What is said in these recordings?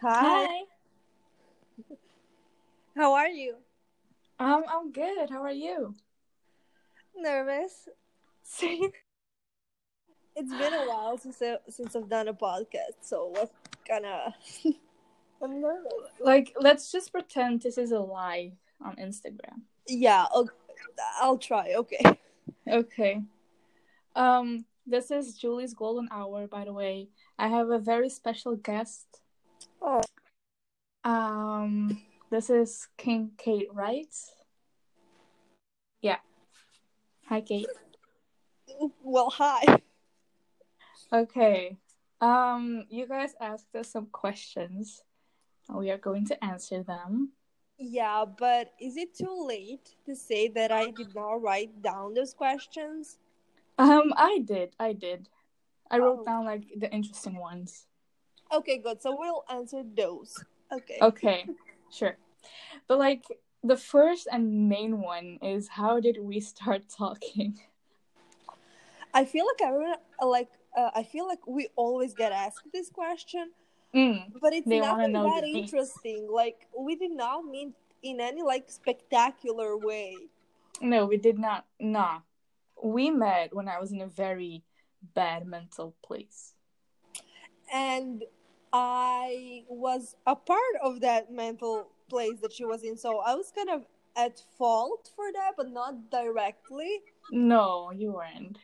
Hi. Hi. How are you? Um, I'm good. How are you? Nervous? Same. It's been a while since I, since I've done a podcast, so what gonna? I'm nervous. Like, let's just pretend this is a live on Instagram. Yeah, I'll, I'll try. Okay. Okay. Um, this is Julie's Golden Hour, by the way. I have a very special guest. Oh, Um, this is King Kate, right? Yeah. Hi, Kate. well, hi. Okay. Um, you guys asked us some questions. and We are going to answer them. Yeah, but is it too late to say that I did not write down those questions? Um, I did. I did. I wrote Oh. down like the interesting ones. Okay, good. So we'll answer those. Okay. Okay, sure. But like the first and main one is how did we start talking? I feel like everyone like uh, I feel like we always get asked this question, Mm, but it's nothing that interesting. Like we did not meet in any like spectacular way. no, we did not. Nah, we met when I was in a very bad mental place. and I was a part of that mental place that she was in, so I was kind of at fault for that, but not directly. No, you weren't.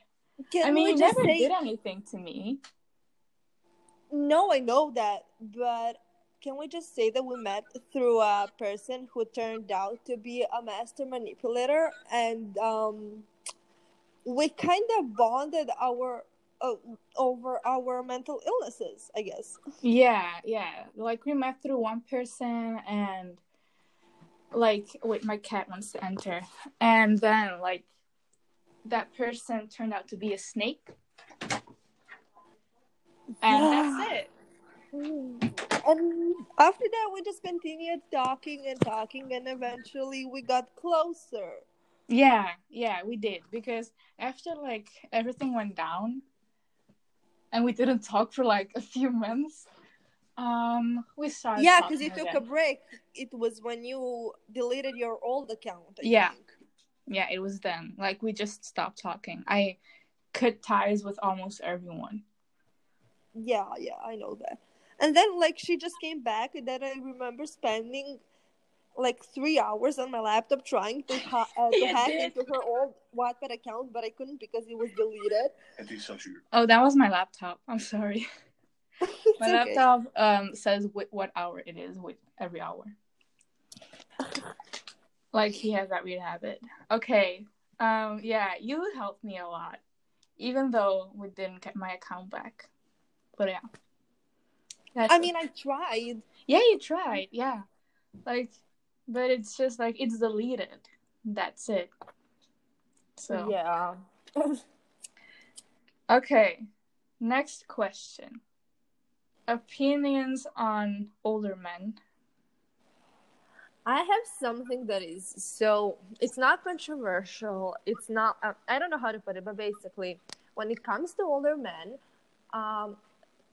Can I mean, we you never say did anything to me. no? I know that, but can we just say that we met through a person who turned out to be a master manipulator, and um, we kind of bonded our uh, over our mental illnesses, I guess. Yeah, yeah. Like we met through one person and like wait, my cat wants to enter. And then like that person turned out to be a snake. And that's it. And after that, we just continued talking and talking, and eventually we got closer. Yeah, yeah, we did. Because after like everything went down and we didn't talk for like a few months, um, we started Yeah, because you took again. a break. It was when you deleted your old account. I Yeah. think. Yeah, it was then. Like we just stopped talking. I cut ties with almost everyone. Yeah, yeah, I know that. And then, like, she just came back, and then I remember spending like three hours on my laptop trying to, ha- uh, to You hack did? into her old Wattpad account, but I couldn't because it was deleted. Oh, that was my laptop. I'm sorry. My okay. laptop um says wh- what hour it is with every hour. like he has that weird habit. Okay. Um yeah, you helped me a lot. Even though we didn't get my account back. But yeah. That's I it. mean, I tried. yeah, you tried. Yeah. Like but it's just like it's deleted. That's it. So Yeah. Okay. Next question. Opinions on older men. I have something that is so it's not controversial. It's not uh, I don't know how to put it, but basically, when it comes to older men, um,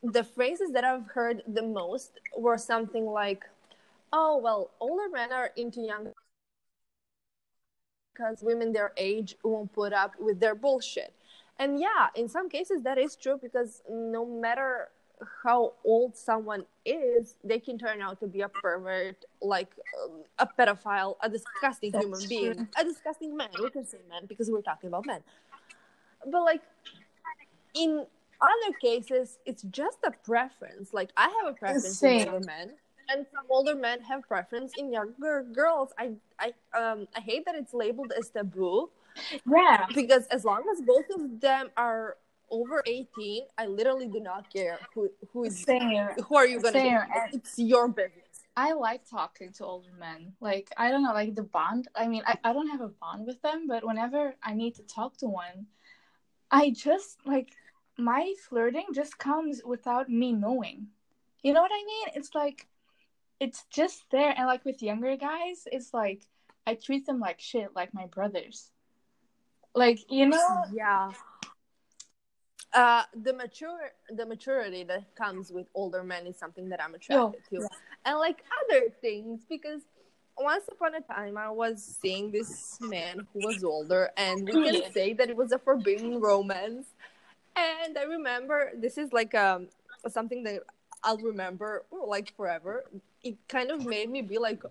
the phrases that I've heard the most were something like, "Oh well, older men are into young because women their age won't put up with their bullshit." And yeah, in some cases that is true because no matter how old someone is, they can turn out to be a pervert, like um, a pedophile, a disgusting That's human being, a disgusting man. We can say man because we're talking about men. But like in other cases, it's just a preference. Like I have a preference Same. in older men, and some older men have preference in younger girls. I I um I hate that it's labeled as taboo Yeah. because as long as both of them are over 18 i literally do not care who who is Same. who are you gonna date? it's your business I like talking to older men. Like, I don't know, like the bond. I mean, I, I don't have a bond with them, but whenever I need to talk to one, I just, like, my flirting just comes without me knowing. You know what I mean? It's like, it's just there. And, like, with younger guys, it's like, I treat them like shit, like my brothers. Like, you know? yeah uh, the mature the maturity that comes with older men is something that I'm attracted to, yeah. and like other things because once upon a time I was seeing this man who was older, and we can Yeah. say that it was a forbidden romance. And I remember this is like um something that I'll remember like forever. It kind of made me be like,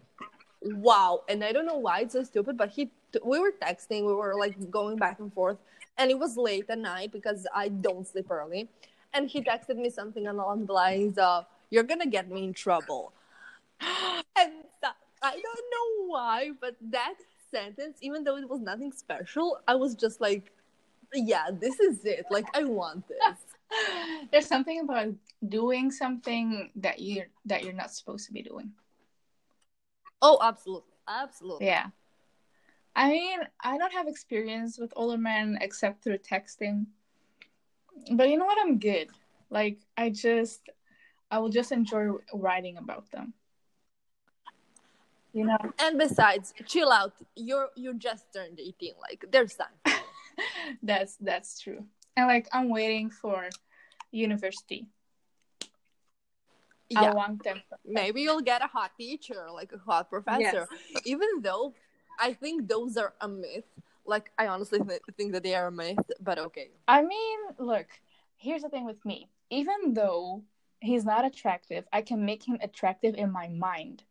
wow. And I don't know why it's so stupid, but he we were texting, we were like going back and forth, and it was late at night because I don't sleep early. And he texted me something along the lines of, "You're gonna get me in trouble." and that, I don't know why, but that sentence, even though it was nothing special, I was just like, "Yeah, this is it. Like, I want this." There's something about doing something that you that you're not supposed to be doing. Oh, absolutely, absolutely. Yeah. I mean, I don't have experience with older men except through texting. But you know what? I'm good. Like, I just, I will just enjoy writing about them. You know? And besides, chill out. You're you just turned eighteen. Like, there's time. that's that's true. And like, I'm waiting for university. I Yeah, want them. maybe you'll get a hot teacher, like a hot professor. Yes. Even though I think those are a myth. Like, I honestly th- think that they are a myth. But okay. I mean, look, here's the thing with me. Even though he's not attractive, I can make him attractive in my mind.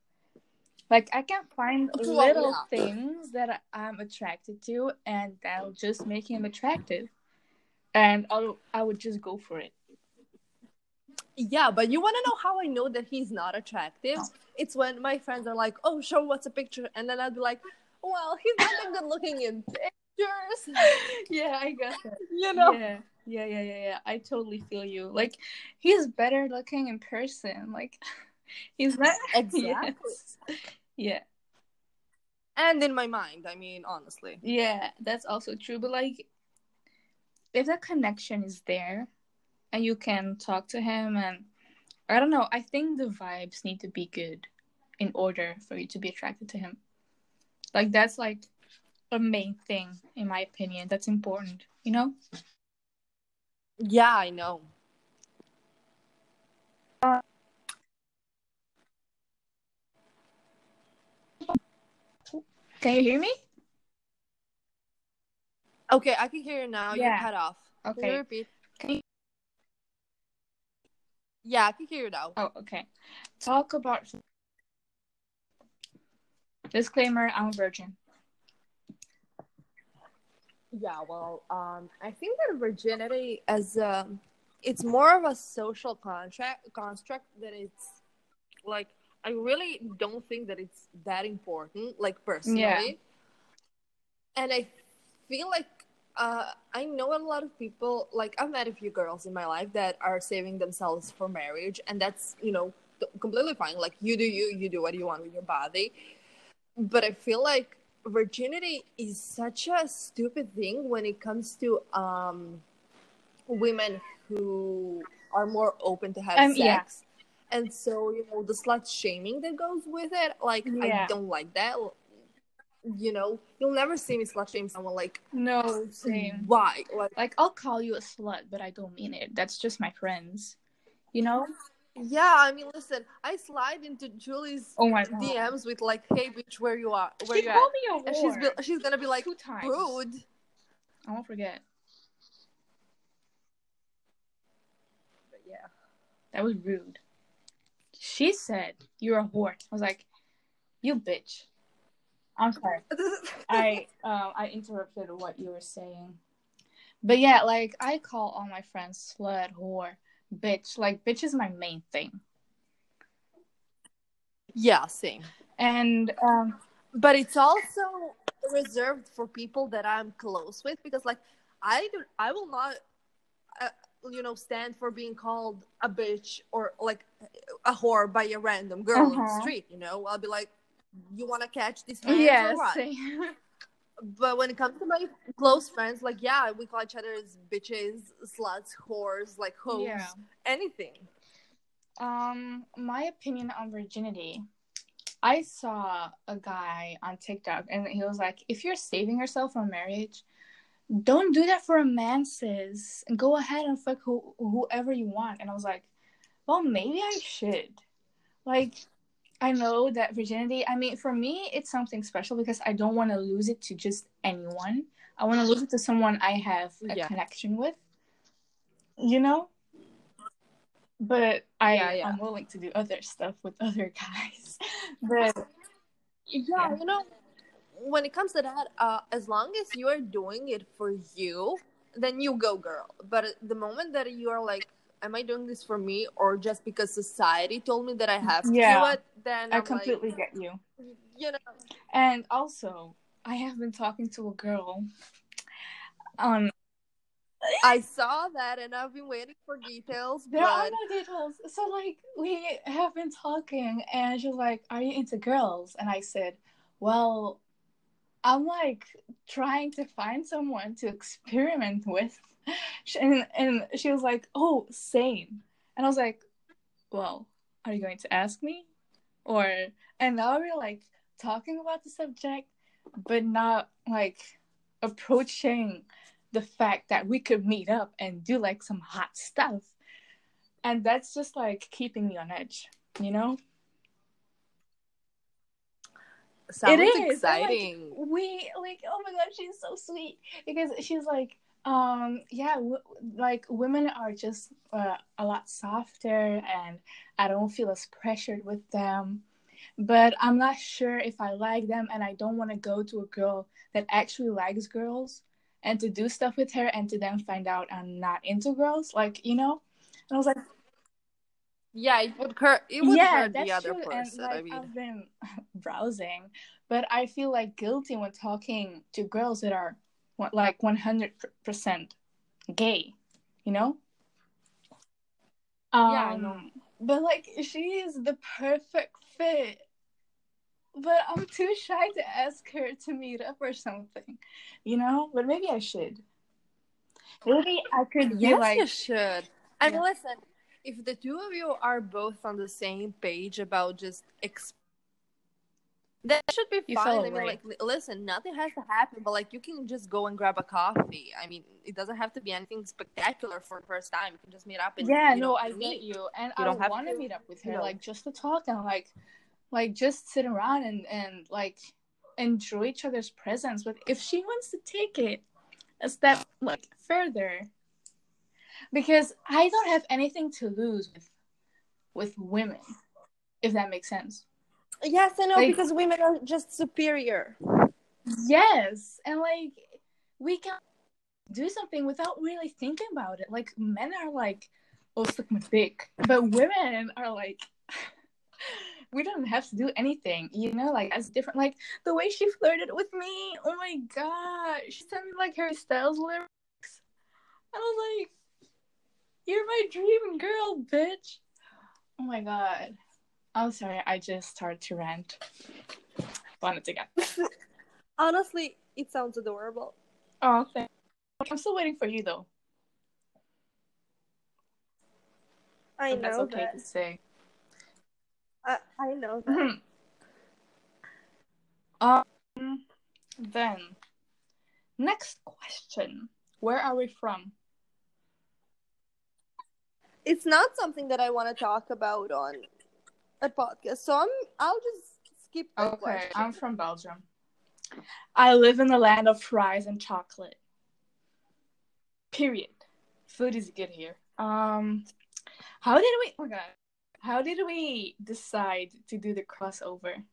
Like I can find little yeah. things that I'm attracted to, and that'll just make him attractive. And I'll, I would just go for it. Yeah, but you want to know how I know that he's not attractive? It's when my friends are like, "Oh, show what's a picture," and then I'd be like, "Well, he's not that good looking in pictures." Yeah, I got that. You know? Yeah, yeah, yeah, yeah, yeah. I totally feel you. Like he's better looking in person. Like he's not Exactly. Yes. Yeah. And in my mind, I mean, honestly. Yeah, that's also true. But like, if that connection is there, and you can talk to him, and I don't know, I think the vibes need to be good in order for you to be attracted to him. Like that's like a main thing, in my opinion. That's important. You know? Yeah, I know. Can you hear me? Okay, I can hear you now. Yeah. You cut off. Can you Okay. repeat? Can you- Yeah, I can hear you now. Oh, okay. Talk about disclaimer. I'm a virgin. Yeah, well, um, I think that virginity as um, it's more of a social contract construct that it's like I really don't think that it's that important, like personally. Yeah. And I feel like uh, I know a lot of people. Like I've met a few girls in my life that are saving themselves for marriage, and that's you know completely fine. Like you do you, you do what you want with your body. But I feel like virginity is such a stupid thing when it comes to um, women who are more open to have Um, sex. yeah. And so, you know, the slut shaming that goes with it, like, Yeah. I don't like that. You know, you'll never see me slut shame someone like, No, same. why? Like, Like I'll call you a slut, but I don't mean it. That's just my friends. You know? yeah, I mean, listen, I slide into Julie's Oh my god. DMs with, like, hey, bitch, where you are? Where she you called at? me a And she's, whore be- she's gonna be like, two times. rude. I won't forget. But yeah. That was rude. She said you're a whore. I was like, you bitch. I'm sorry. I um I interrupted what you were saying. But yeah, like I call all my friends slut, whore, bitch. Like bitch is my main thing. yeah, same. And um but it's also reserved for people that I'm close with because like I do I will not uh, you know stand for being called a bitch or like a whore by a random girl on the Uh-huh. street you know I'll be like you want to catch these or what? but when it comes to my close friends like yeah we call each other as bitches sluts whores like hoes Yeah. anything Um, my opinion on virginity. I saw a guy on TikTok and he was like, if you're saving yourself from marriage, don't do that for a man, sis. And go ahead and fuck who, whoever you want. And I was like, well, maybe I should. Like, I know that virginity, I mean, for me, it's something special because I don't want to lose it to just anyone. I want to lose it to someone I have a yeah. connection with. You know? But I yeah, yeah. I'm willing to do other stuff with other guys. but yeah, yeah, you know, when it comes to that, uh, as long as you are doing it for you, then you go, girl. But the moment that you are like, "Am I doing this for me, or just because society told me that I have to yeah, do it?" Then I I'm completely like, get you. You know. And also, I have been talking to a girl. Um, I saw that, and I've been waiting for details. There but... are no details. So, like, we have been talking, and she's like, "Are you into girls?" And I said, "Well, I'm like trying to find someone to experiment with. And, and she was like, oh, same. And I was like, well, are you going to ask me? Or, and now we're like talking about the subject, but not like approaching the fact that we could meet up and do like some hot stuff. And that's just like keeping me on edge, you know? sounds it is. exciting. Like, we like, oh my god, she's so sweet because she's like, um, yeah, w- like women are just uh, a lot softer, and I don't feel as pressured with them. But I'm not sure if I like them, and I don't want to go to a girl that actually likes girls and to do stuff with her, and to then find out I'm not into girls, like you know. And I was like, yeah, it would hurt. It would yeah, hurt the other true. person. And, like, I mean, I've been browsing, but I feel like guilty when talking to girls that are like one hundred percent gay. You know. Um, yeah, I know. Um, but like, she is the perfect fit. But I'm too shy to ask her to meet up or something, you know. But maybe I should. Maybe I could. Yes, like, you should. I yeah. mean, listen if the two of you are both on the same page about just exp- that should be fine. I mean, right. like, listen, nothing has to happen, but like, you can just go and grab a coffee. I mean, it doesn't have to be anything spectacular for the first time. You can just meet up and yeah, you no, know, I meet you, and you I don't want to meet up with her, like, just to talk and like, like, just sit around and and like enjoy each other's presence. But if she wants to take it a step like further, because I don't have anything to lose with with women, if that makes sense. Yes, I know like, because women are just superior. Yes, and like we can do something without really thinking about it. Like men are like, "Oh, suck my dick," but women are like. we don't have to do anything, you know, like as different like the way she flirted with me. Oh my god. She sent me like Harry Styles lyrics. I was like, you're my dream girl, bitch. Oh my god. I'm sorry, I just started to rant. Wanted to get. Honestly, it sounds adorable. Oh, thanks. I'm still waiting for you though. I know that's okay that. to say. I I know that. um, then next question: Where are we from? it's not something that I want to talk about on a podcast. So I'm I'll just skip Okay, question. I'm from Belgium. I live in the land of fries and chocolate. Period. Food is good here. Um how did we oh my god. How did we decide to do the crossover?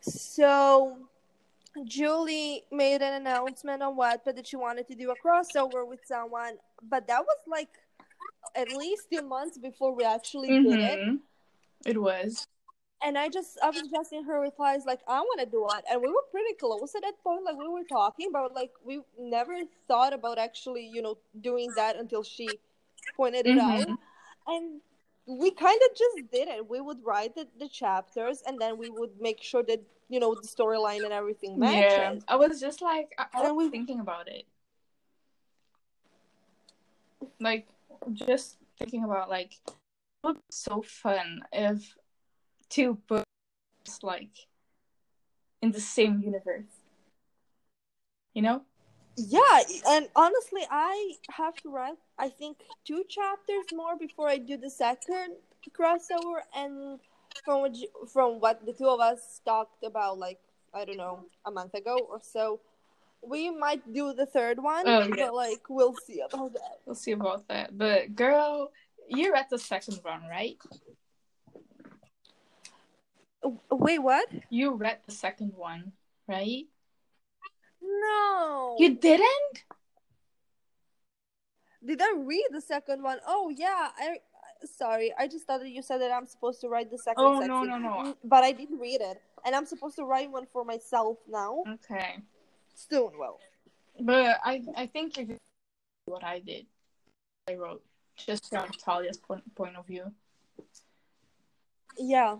So Julie made an announcement on Wattpad that she wanted to do a crossover with someone, but that was like at least two months before we actually mm-hmm. did it. Mm-hmm. It was. And I just, I was just in her replies like, I want to do it. And we were pretty close at that point. Like, we were talking, but like, we never thought about actually, you know, doing that until she pointed it mm-hmm. out. And we kind of just did it. We would write the, the chapters and then we would make sure that you know the storyline and everything matches. Yeah, I was just like, I, I was we... thinking about it, like just thinking about like, it would be so fun if two books like in the same universe. You know? Yeah, and honestly, I have to write. I think two chapters more before I do the second crossover. And from what you, from what the two of us talked about, like I don't know, a month ago or so, we might do the third one. Oh, yeah. But like, we'll see about that. We'll see about that. But girl, you read the second one, right? Wait, what? You read the second one, right? No. You didn't? Did I read the second one? Oh yeah, I. Sorry, I just thought that you said that I'm supposed to write the second Oh, section. no, no, no. But I didn't read it, and I'm supposed to write one for myself now. Okay. Soon, well. But I I think you did what I did. I wrote just from Talia's point, point of view. Yeah.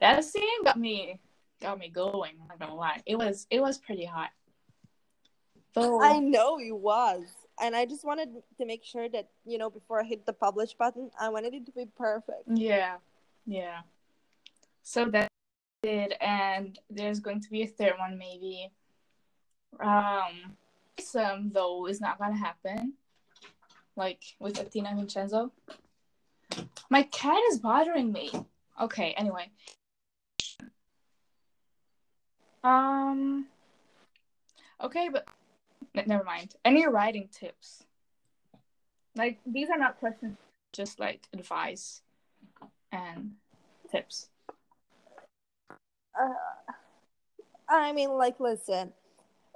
That scene got me got me going. I'm not gonna lie. It was it was pretty hot. Though I know it was. And I just wanted to make sure that, you know, before I hit the publish button, I wanted it to be perfect. yeah, yeah. So that did, and there's going to be a third one maybe. Um, some though is not gonna happen. Like with Athena Vincenzo. My cat is bothering me. Okay, anyway. Um. Okay, but never mind. Any writing tips? Like these are not questions, just like advice and tips. Uh, I mean, like, listen,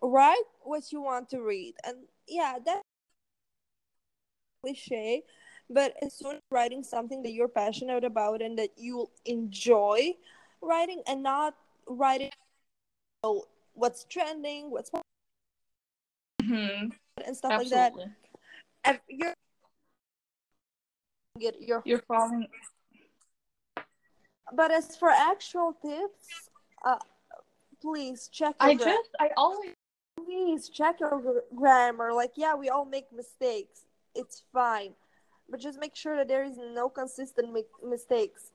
write what you want to read. And yeah, that's cliche. But as soon as writing something that you're passionate about and that you enjoy writing and not writing you know, what's trending, what's Mm-hmm. and stuff like that. Absolutely. And you're get your You're following. but as for actual tips, uh, please check. I just, I always. Please check your grammar. Like, yeah, we all make mistakes. It's fine, but just make sure that there is no consistent mi- mistakes.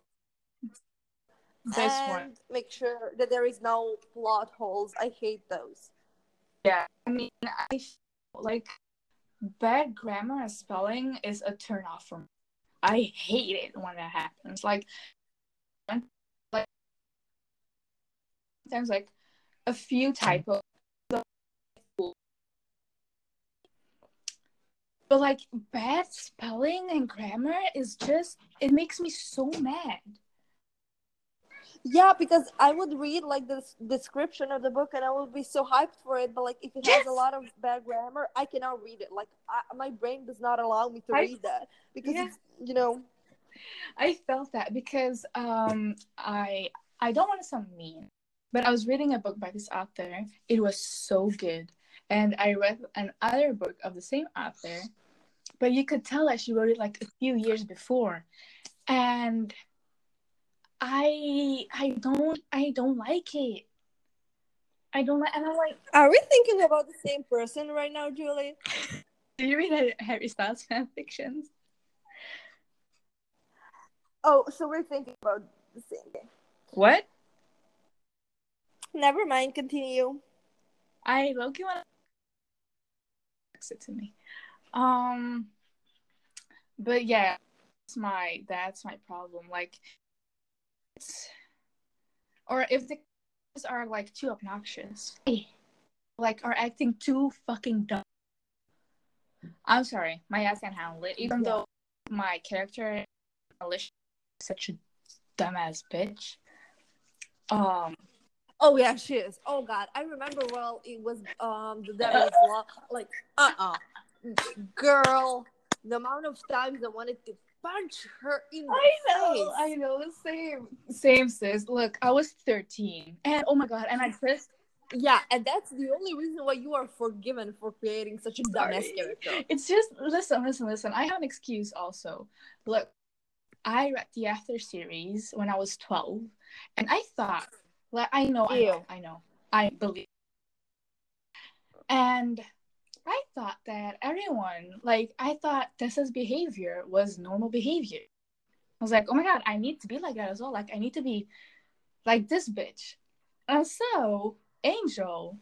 And one. make sure that there is no plot holes. I hate those. Yeah, I mean, I like bad grammar and spelling is a turn off for me. I hate it when that happens. Like, like sometimes like a few typos, but like bad spelling and grammar is just it makes me so mad. Yeah, because I would read like the description of the book and I would be so hyped for it. But like, if it has a lot of bad grammar, I cannot read it. Like, I, my brain does not allow me to I- read that because Yeah. you know. I felt that because um I I don't want to sound mean, but I was reading a book by this author. It was so good. And I read another book of the same author, but you could tell that she wrote it like a few years before. And I I don't I don't like it. I don't like and I'm like, Are we thinking about the same person right now, Julie? do you read Harry Styles fan fictions? Oh, so we're thinking about the same thing. What? Never mind. Continue. I Loki want to it to me. Um, but yeah, that's my that's my problem. Like, it's, or if the characters are like too obnoxious, like are acting too fucking dumb. I'm sorry, my ass can handle it. Even Yeah. though my character Alicia is such a dumbass bitch. Um, Oh yeah, she is. Oh god, I remember well. It was um the devil's law. Like, uh, uh girl. The amount of times I wanted to punch her in the I know, face. I know, same, same sis. Look, I was 13, and oh my god, and I just, Yeah, and that's the only reason why you are forgiven for creating such a dumbass character. it's just, listen, listen, listen. I have an excuse also. Look, I read the After series when I was 12, and I thought, like, I know, I know, I know, I believe, and I thought that everyone, like, I thought Tessa's behavior was normal behavior. I was like, oh my god, I need to be like that as well. Like, I need to be like this bitch. And so, Angel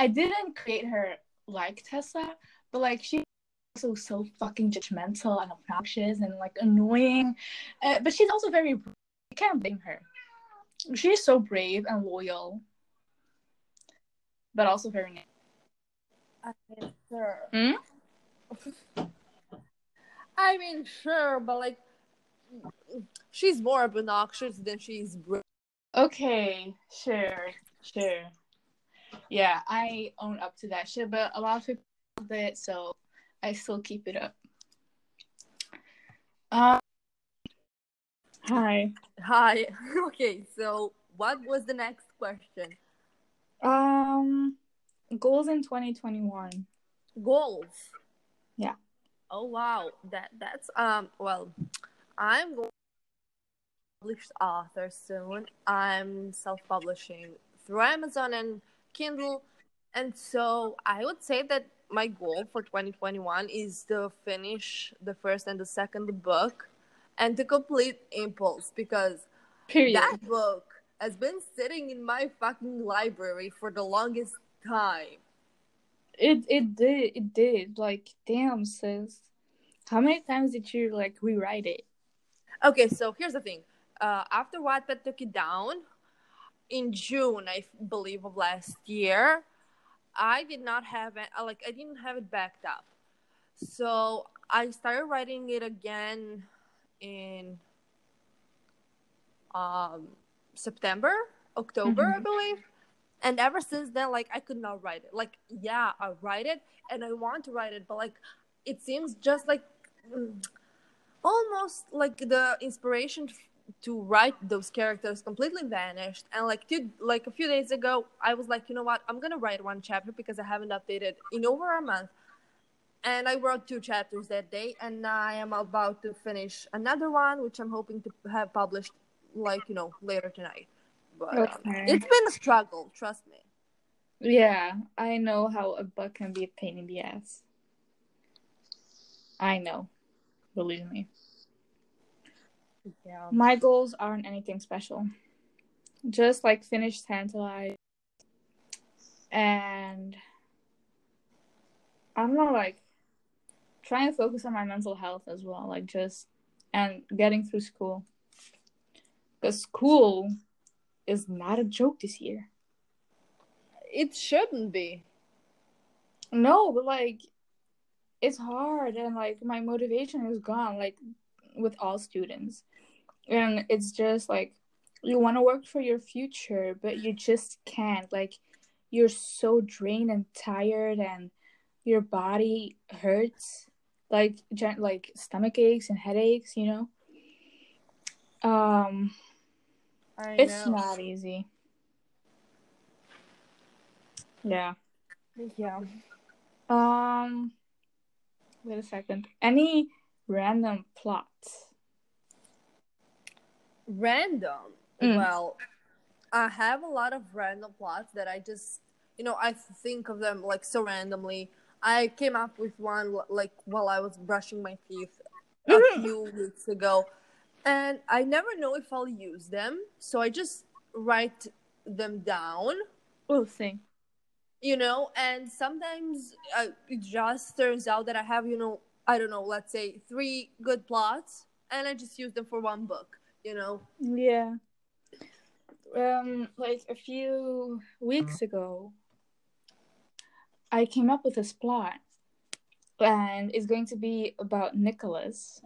I didn't create her like Tessa, but like she also so fucking judgmental and obnoxious and like annoying. Uh, but she's also very. I can't blame her. She's so brave and loyal, but also very. nice. I mean, sure. Hmm? I mean, sure, but like, she's more obnoxious than she's brave. Okay, sure, sure. Yeah, I own up to that shit, but a lot of people love it, so I still keep it up. Um, hi. Hi. okay, so what was the next question? Um, goals in 2021. Goals. Yeah. Oh wow, that that's um well, I'm going published author soon. I'm self-publishing through Amazon and Kindle, and so I would say that my goal for 2021 is to finish the first and the second book, and to complete Impulse because Period. that book has been sitting in my fucking library for the longest time. It it did it did like damn sis. How many times did you like rewrite it? Okay, so here's the thing. Uh, after Wattpad took it down in June, I believe of last year, I did not have it. Like I didn't have it backed up, so I started writing it again in um, September, October, I Mhm. believe. And ever since then, like I could not write it. Like, yeah, I write it and I want to write it, but like it seems just like mm, almost like the inspiration to write those characters completely vanished. And like two, like a few days ago, I was like, you know what? I'm gonna write one chapter because I haven't updated in over a month. And I wrote two chapters that day, and I am about to finish another one, which I'm hoping to have published, like you know, later tonight. But um, it's been a struggle, trust me. Yeah, I know how a book can be a pain in the ass. I know. Believe me. Yeah. My goals aren't anything special. Just like finish Tantalize and I don't know, like trying to focus on my mental health as well, like just and getting through school. Because school is not a joke this year. It shouldn't be. No, but like it's hard and like my motivation is gone, like with all students. And it's just like you want to work for your future, but you just can't. Like you're so drained and tired and your body hurts like gen- like stomach aches and headaches, you know. Um I it's know. not easy. Yeah. Yeah. Um, wait a second. Any random plots? Random. Mm. Well, I have a lot of random plots that I just, you know, I think of them like so randomly. I came up with one like while I was brushing my teeth a few weeks ago, and I never know if I'll use them, so I just write them down. We'll see. you know and sometimes uh, it just turns out that i have you know i don't know let's say three good plots and i just use them for one book you know Yeah. Um, like a few weeks ago, I came up with this plot, and it's going to be about Nicholas.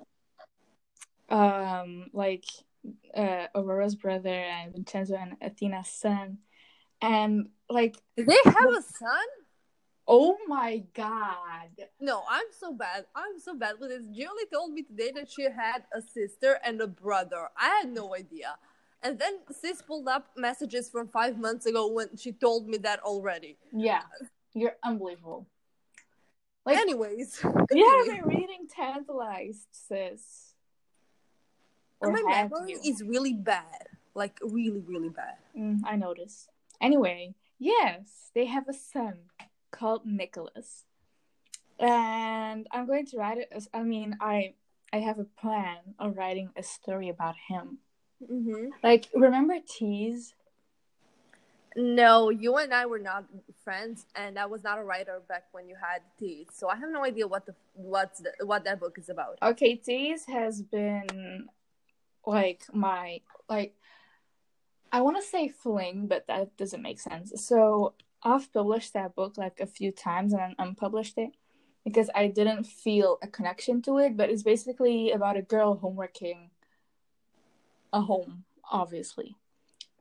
Um, like uh, Aurora's brother and Vincenzo and Athena's son, and like, did they have a son? Oh my god, no i'm so bad. I'm so bad with this. Julie told me today that she had a sister and a brother. I had no idea. And then sis pulled up messages from five months ago when she told me that already. Yeah, you're unbelievable. Like, anyways you continue. haven't reading Tantalized, sis. Or my memory you? is really bad like really really bad Mm, I noticed. Anyway, yes, they have a son called Nicholas, and I'm going to write it. As, I mean, I I have a plan of writing a story about him. mm-hmm. Like, remember Tease? No, you and I were not friends, and I was not a writer back when you had Tease. So I have no idea what the what's the, what that book is about. Okay, Tease has been like my like I want to say fling, but that doesn't make sense. So I've published that book like a few times and unpublished it because I didn't feel a connection to it. But it's basically about a girl homeworking a home, obviously.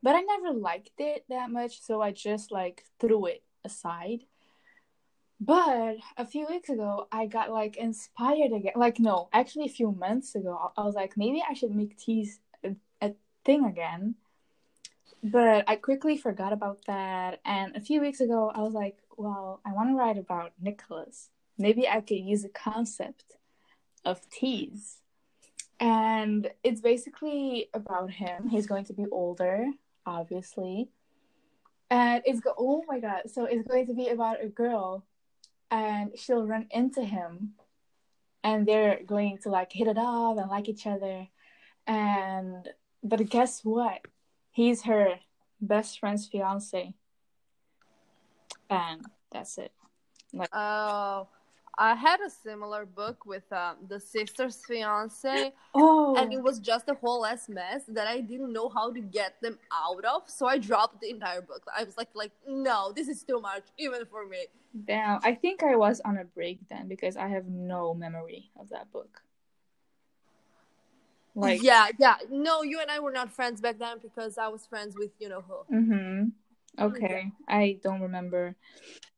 But I never liked it that much, so I just like threw it aside. But a few weeks ago, I got like inspired again. Like, no, actually, a few months ago, I was like, maybe I should make Tease a, a thing again. But I quickly forgot about that. And a few weeks ago, I was like, well, I want to write about Nicholas. Maybe I could use the concept of Tease. And it's basically about him. He's going to be older, obviously. And it's go- oh my god, so it's going to be about a girl and she'll run into him and they're going to like hit it off and like each other. And but guess what? He's her best friend's fiance. And that's it. Like Oh, I had a similar book with um, the sister's fiance, Oh and it was just a whole ass mess that I didn't know how to get them out of. So I dropped the entire book. I was like, like, no, this is too much, even for me. damn. I think I was on a break then because I have no memory of that book. Like yeah, yeah. No, you and I were not friends back then because I was friends with you know who. Mm-hmm. Okay. I don't remember.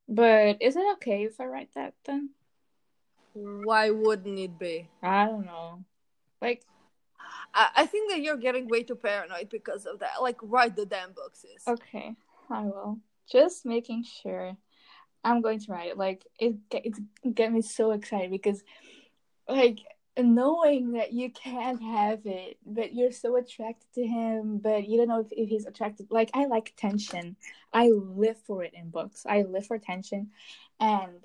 But is it okay if I write that then? Why wouldn't it be? I don't know. Like I, I think that you're getting way too paranoid because of that. Like, write the damn books, sis. okay, I will. Just making sure. I'm going to write it. Like it it's get me so excited because like knowing that you can't have it, but you're so attracted to him, but you don't know if, if he's attracted. Like I like tension. I live for it in books. I live for tension, and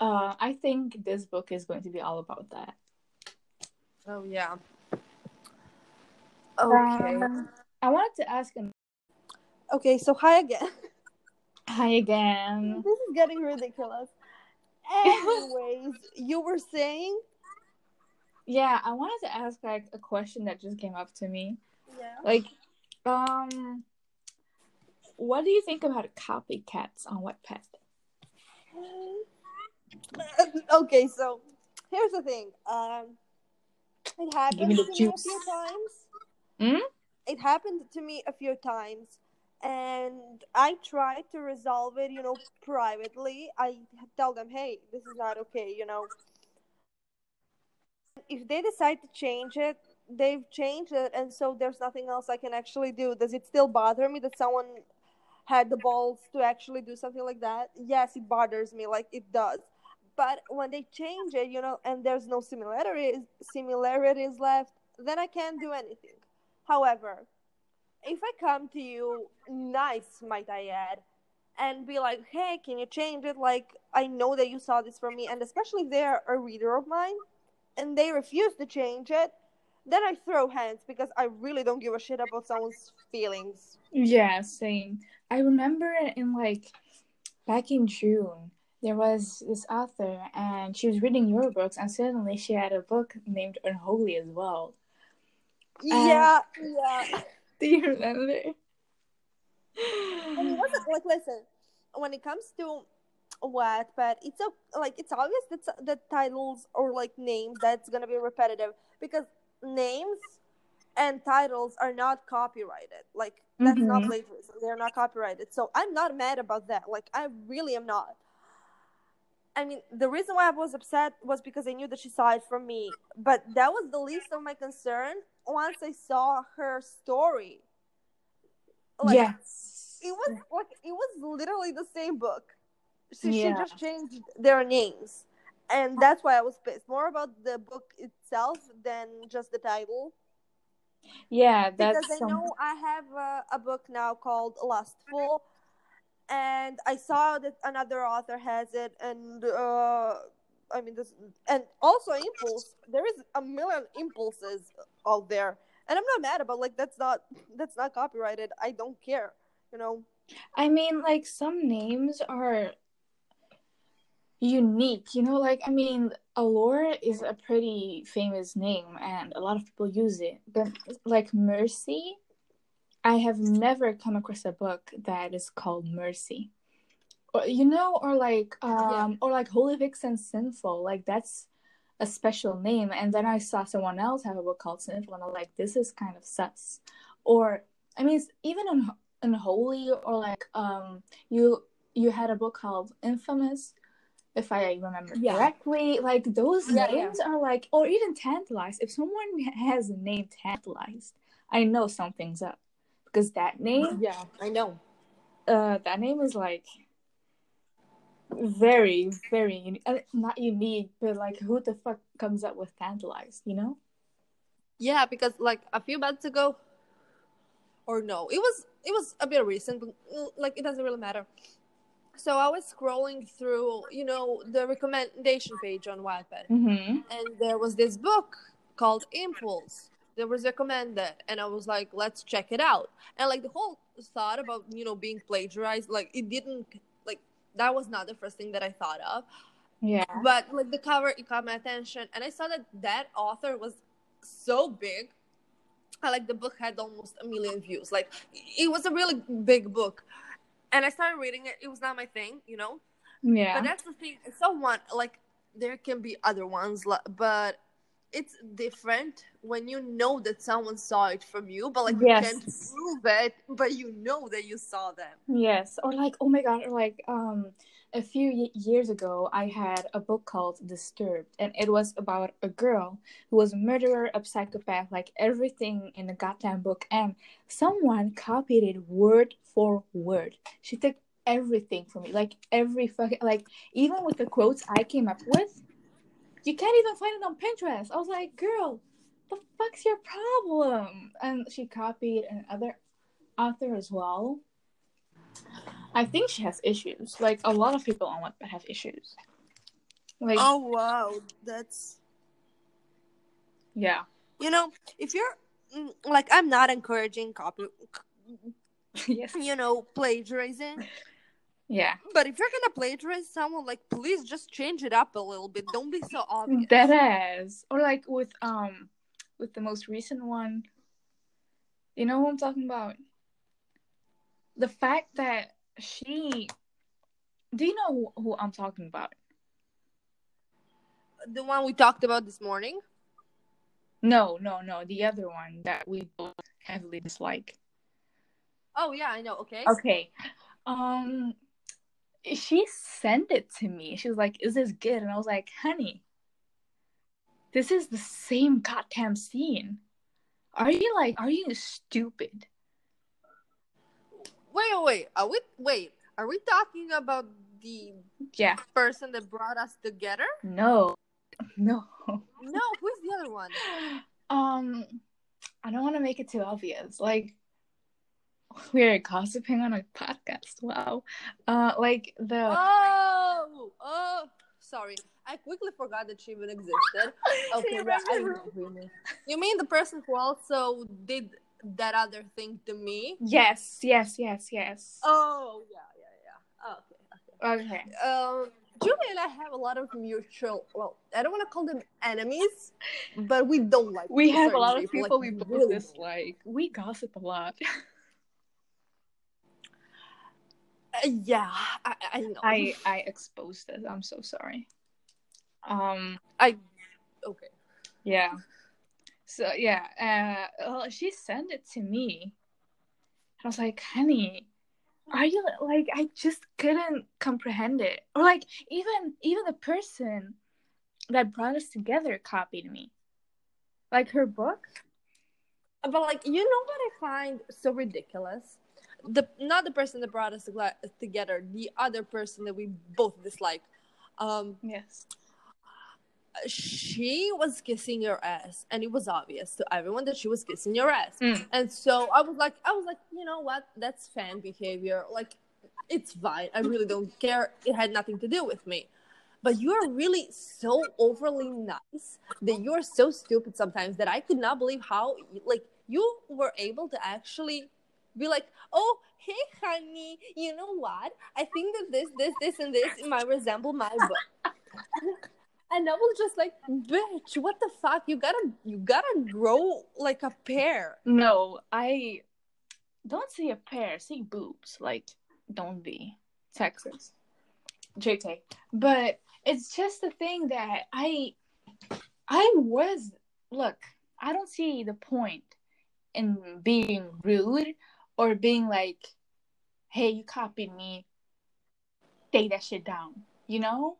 uh, I think this book is going to be all about that. Oh yeah. Okay. Um, I wanted to ask him. okay. So hi again. Hi again. this is getting ridiculous. Anyways, you were saying. Yeah, I wanted to ask like a question that just came up to me. Yeah. Like, um, what do you think about copycats on Wattpad? okay, so here's the thing. Um, it happened Give me the to me a few times. Hmm? It happened to me a few times, and I tried to resolve it. You know, privately. I tell them, "Hey, this is not okay." You know, if they decide to change it, they've changed it, and so there's nothing else I can actually do. Does it still bother me that someone had the balls to actually do something like that? Yes, it bothers me, like it does. But when they change it, you know, and there's no similarities similarities left, then I can't do anything. However, if I come to you nice, might I add, and be like, hey, can you change it? Like, I know that you saw this from me, and especially if they're a reader of mine and they refuse to change it, then I throw hands because I really don't give a shit about someone's feelings. Yeah, same. I remember in like back in June, there was this author and she was reading your books, and suddenly she had a book named Unholy as well. Yeah, yeah. Do you remember? And it wasn't like listen, when it comes to what, but it's a, like it's obvious that the titles or like names that's gonna be repetitive because names and titles are not copyrighted. Like that's not Mhm. plagiarism. They're not copyrighted. So I'm not mad about that. Like I really am not. I mean, the reason why I was upset was because I knew that she saw it from me. But that was the least of my concern once I saw her story. Like, yes. it was like it was literally the same book. She, Yeah. she just changed their names, and that's why I was pissed. More about the book itself than just the title. Yeah, that's because I some- know I have a, a book now called Lustful, and I saw that another author has it, and uh, I mean this, and also Impulse. There is a million impulses out there, and I'm not mad about like that's not that's not copyrighted. I don't care. you know. I mean, like some names are unique, you know. Like I mean, Allure is a pretty famous name, and a lot of people use it. But like Mercy, I have never come across a book that is called Mercy. Or, you know, or like um, yeah. or like Holy Vixen Sinful. Like that's a special name. And then I saw someone else have a book called Sinful, and I'm like, this is kind of sus. Or I mean, even in unholy or like um you you had a book called infamous if i remember yeah. correctly like those yeah, names yeah. are like or even tantalized if someone has a name tantalized i know something's up because that name yeah i know uh that name is like very very unique uh, not unique but like who the fuck comes up with tantalized you know yeah because like a few months ago or no it was it was a bit recent, but mm, like it doesn't really matter. So I was scrolling through, you know, the recommendation page on Wattpad, mm-hmm. and there was this book called Impulse that was recommended, and I was like, let's check it out. And like the whole thought about you know being plagiarized, like it didn't like that was not the first thing that I thought of. Yeah. But like the cover, it caught my attention, and I saw that that author was so big I like the book had almost a million views. Like it was a really big book, and I started reading it. It was not my thing, you know. Yeah. But that's the thing. Someone like there can be other ones, but it's different when you know that someone saw it from you, but like yes. you can't prove it, but you know that you saw them. Yes, or like oh my god, like um a few y- years ago, I had a book called Disturbed, and it was about a girl who was a murderer, a psychopath, like everything in the goddamn book. And someone copied it word for word. She took everything from me, like every fucking, like even with the quotes I came up with, you can't even find it on Pinterest. I was like, girl, the fuck's your problem? And she copied another author as well I think she has issues. Like a lot of people on Wattpad have issues. Like Oh wow, that's yeah. You know, if you're mm, like I'm not encouraging copy yes. you know, plagiarizing. Yeah. But if you're gonna plagiarize someone, like please just change it up a little bit. Don't be so obvious. That is. Or like with um with the most recent one. You know who I'm talking about? The fact that she do you know who, who I'm talking about? The one we talked about this morning? No, no, no. The other one that we both heavily dislike. Oh yeah, I know. Okay. Okay. Um she sent it to me. She was like, Is this good? And I was like, honey, this is the same goddamn scene. Are you like are you stupid? Wait, wait, are we wait? Are we talking about the yeah person that brought us together? No, no, no. Who's the other one? Um, I don't want to make it too obvious. Like we're gossiping on a podcast. Wow. Uh, like the oh oh sorry. I quickly forgot that she even existed. Okay, yeah, I know who you mean. You mean the person who also did that other thing to me. Yes, yes, yes, yes. Oh yeah, yeah, yeah. Okay, okay. Okay. Um, Julie and I have a lot of mutual. Well, I don't want to call them enemies, but we don't like. We have a lot of people, like, we both really dislike. We gossip a lot. Uh, yeah, I, I know. I I exposed it. I'm so sorry. Um, I okay. Yeah. So yeah, uh, well, she sent it to me. I was like, honey, are you like? I just couldn't comprehend it, or like even even the person that brought us together copied me, like her book. But like, you know what I find so ridiculous? The not the person that brought us together, the other person that we both dislike. Um, yes. she was kissing your ass and it was obvious to everyone that she was kissing your ass. Mm. and so i was like i was like you know what? That's fan behavior. Like it's fine. I really don't care. It had nothing to do with me. But you're really so overly nice that you're so stupid sometimes that i could not believe how like you were able to actually be like, "Oh, hey, honey, you know what? I think that this, this, this, and this might resemble my book." and I was just like, "Bitch, what the fuck? You gotta, you gotta grow like a pear." No, I don't see a pear. See boobs. Like, don't be Texas, JK. But it's just the thing that I, I was look. I don't see the point in being rude or being like, "Hey, you copied me. Take that shit down." You know?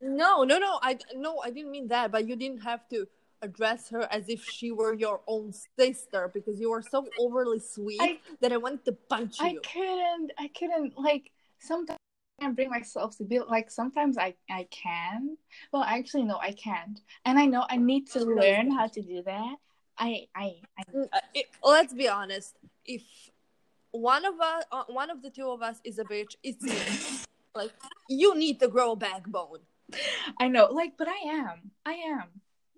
No, no, no. I no, I didn't mean that. But you didn't have to address her as if she were your own sister because you were so overly sweet I- that I wanted to punch I you. I couldn't. I couldn't. Like sometimes I can bring myself to be like. Sometimes I I can. Well, actually, no, I can't. And I know I need to learn how to do that. I I, I Mm, uh, it- let's be honest. If one of us, uh, one of the two of us is a bitch, it's me. like you need to grow a backbone. I know. Like, but I am. I am.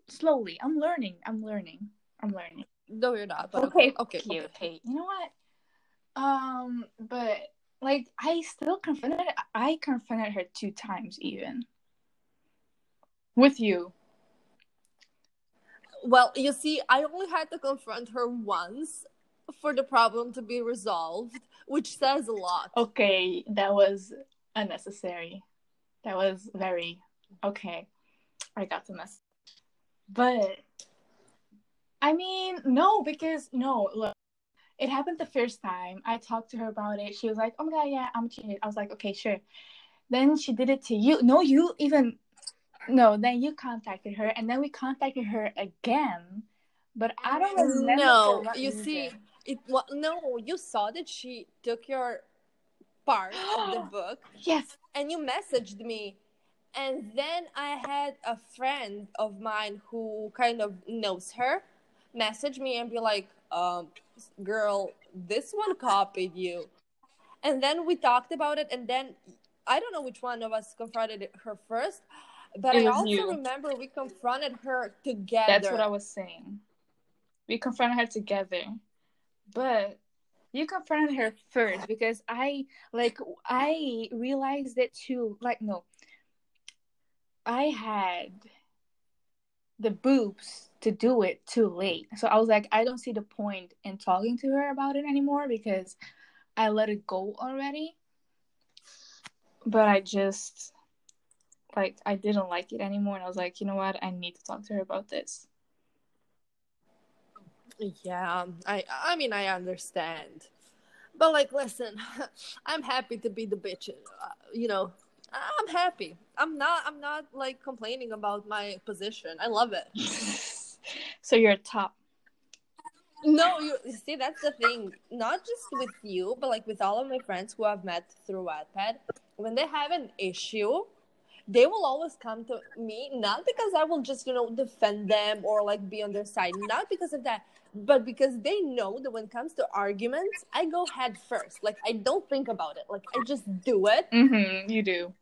Slowly, I'm learning. I'm learning. I'm learning. No, you're not. But Okay, okay, okay. okay, okay. You know what? Um, but like, I still confronted. I confronted her two times, even with you. Well, you see, I only had to confront her once for the problem to be resolved, which says a lot. Okay, that was unnecessary. That was very okay. I got the message. But I mean, no, because no, look, it happened the first time. I talked to her about it. She was like, "Oh my god, yeah, I'm cheated." I was like, "Okay, sure." Then she did it to you. No, you even no. Then you contacted her, and then we contacted her again. But I don't remember. No, you see, it well, no, you saw that she took your part of the book Yes. and you messaged me. And then I had a friend of mine who kind of knows her message me and be like, um, girl, this one copied you. And then we talked about it, and then I don't know which one of us confronted her first, but It I also you. remember we confronted her together. That's what I was saying. We confronted her together. But you confronted her first because I like I realized it too like no. I had the boobs to do it too late. So I was like I don't see the point in talking to her about it anymore because I let it go already. But I just like I didn't like it anymore and I was like, you know what? I need to talk to her about this. Yeah, I I mean I understand, but like, listen, I'm happy to be the bitch. Uh, you know, I'm happy. I'm not. I'm not like complaining about my position. I love it. so you're top. No, you you see that's the thing. Not just with you, but like with all of my friends who I've met through Wattpad, when they have an issue, they will always come to me. Not because I will just you know defend them or like be on their side. Not because of that, but because they know that when it comes to arguments, I go head first. Like I don't think about it. Like I just do it. Mm-hmm. You do.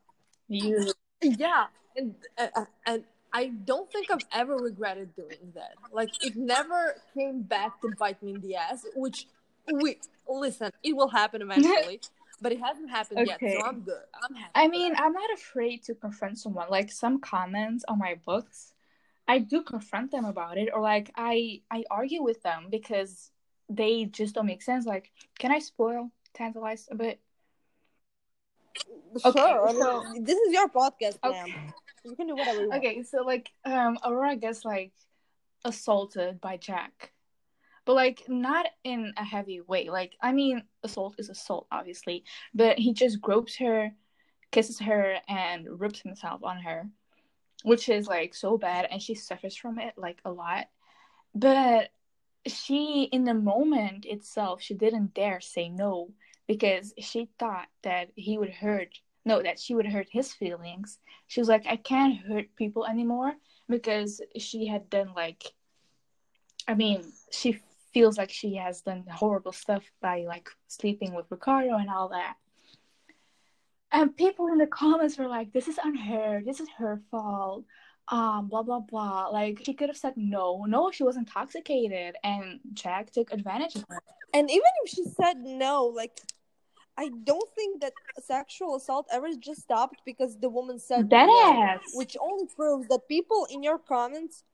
You. Yeah, and uh, and I don't think I've ever regretted doing that. Like it never came back to bite me in the ass. Which, we listen, it will happen eventually, but it hasn't happened yet, so I'm good. I'm happy. I mean, I'm not afraid to confront someone. Like some comments on my books, I do confront them about it, or like I I argue with them because they just don't make sense. Like, can I spoil tantalize a bit? sure. okay, I mean, so- this is your podcast, Okay. ma'am. You can do whatever you want. Okay, so like um Aurora gets like assaulted by Jack. But like not in a heavy way. Like I mean assault is assault obviously, but he just gropes her, kisses her and rips himself on her, which is like so bad and she suffers from it like a lot. But she in the moment itself she didn't dare say no because she thought that he would hurt no that she would hurt his feelings she was like i can't hurt people anymore because she had done like i mean she feels like she has done horrible stuff by like sleeping with ricardo and all that. And people in the comments were like this is on her this is her fault. Um blah blah blah. Like she could have said no. No she was intoxicated. And jack took advantage of her. And even if she said no, like I don't think that sexual assault ever just stopped because the woman said Dead no, ass. which only proves that people in your comments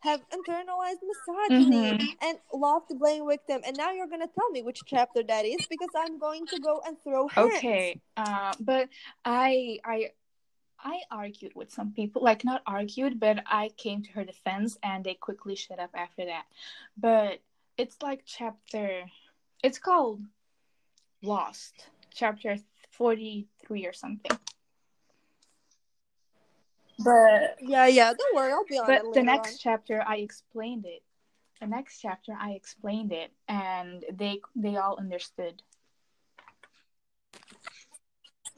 have internalized misogyny Mhm. and love to blame victim. And now you're gonna tell me which chapter that is because I'm going to go and throw hands. okay uh, but i i i argued with some people like not argued but i came to her defense and they quickly shut up after that but it's like chapter it's called lost chapter 43 or something but Yeah, yeah. Don't worry, I'll be on it but the next on. chapter i explained it the next chapter i explained it and they they all understood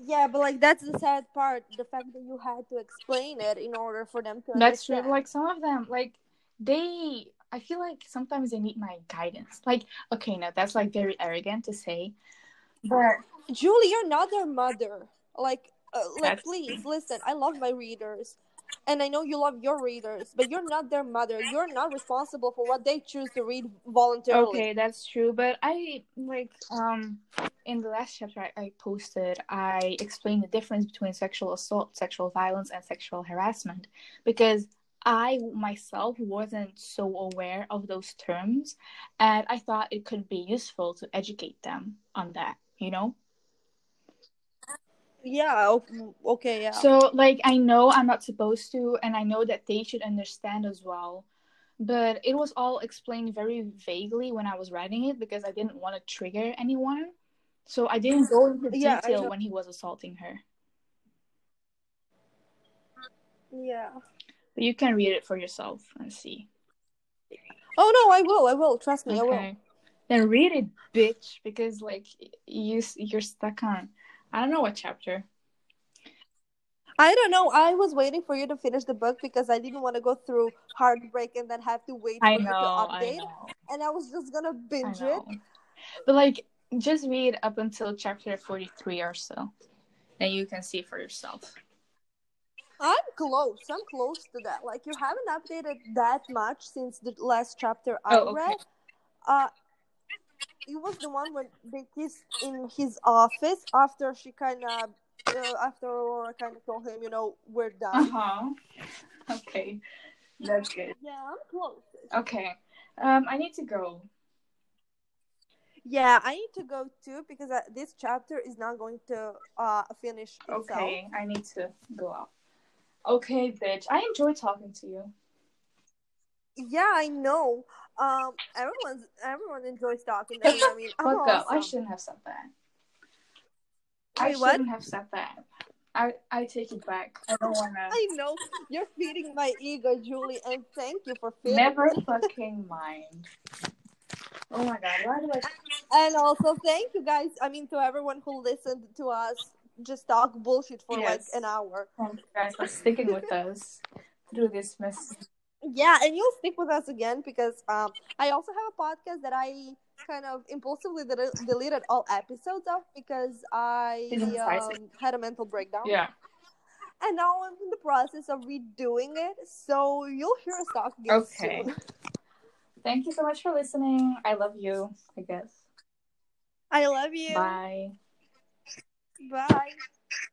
Yeah, but like that's the sad part, the fact that you had to explain it in order for them to That's true. Like some of them, like they, I feel like sometimes they need my guidance. Like, okay, no, that's like very arrogant to say, but Julie, you're not their mother. Like, uh, like, please listen. I love my readers, and I know you love your readers, but you're not their mother. You're not responsible for what they choose to read voluntarily. okay, that's true. But I like um in the last chapter I, I posted, I explained the difference between sexual assault, sexual violence, and sexual harassment because I myself wasn't so aware of those terms, and I thought it could be useful to educate them on that. You know. Yeah. Okay. Yeah. So, like, I know I'm not supposed to, and I know that they should understand as well. But it was all explained very vaguely when I was writing it because I didn't want to trigger anyone. So I didn't go into Yeah, detail when he was assaulting her. yeah. But you can read it for yourself and see. Oh no, I will. I will. Trust me, I will. Okay. Then read it, bitch, because like you you're stuck on. I don't know what chapter. I don't know. I was waiting for you to finish the book because I didn't want to go through heartbreak and then have to wait for I you to know. I know. And I was just gonna binge it. But like, just read up until chapter forty-three or so, then you can see for yourself. I'm close. I'm close to that. Like you haven't updated that much since the last chapter I Oh, okay. read. Uh, it was the one when they kissed in his office after she kind of, uh, after Aurora kind of told him, you know, we're Uh done. huh. Okay, that's good. Yeah, I'm close. Okay, um, I need to go. Yeah, I need to go too because uh, this chapter is not going to uh finish itself. Okay, I need to go out. Okay, bitch. I enjoy talking to you. Yeah, I know. Um, everyone's everyone enjoys talking me. I mean, up. I shouldn't have said that. I Wait, what? shouldn't have said that. I I take it back. I don't wanna. I know you're feeding my ego, Julie, and thank you for feeding. Never it. fucking mind. Oh my god, why do I And also, thank you guys. I mean, to everyone who listened to us just talk bullshit for like an hour. thank you guys for sticking with us through this mess? Yeah, and you'll stick with us again because um, I also have a podcast that I kind of impulsively del- deleted all episodes of because I Didn't size it. um, had a mental breakdown. Yeah. And now I'm in the process of redoing it, so you'll hear us talk again Okay. soon. Thank you so much for listening. I love you, I guess. I love you. Bye. Bye.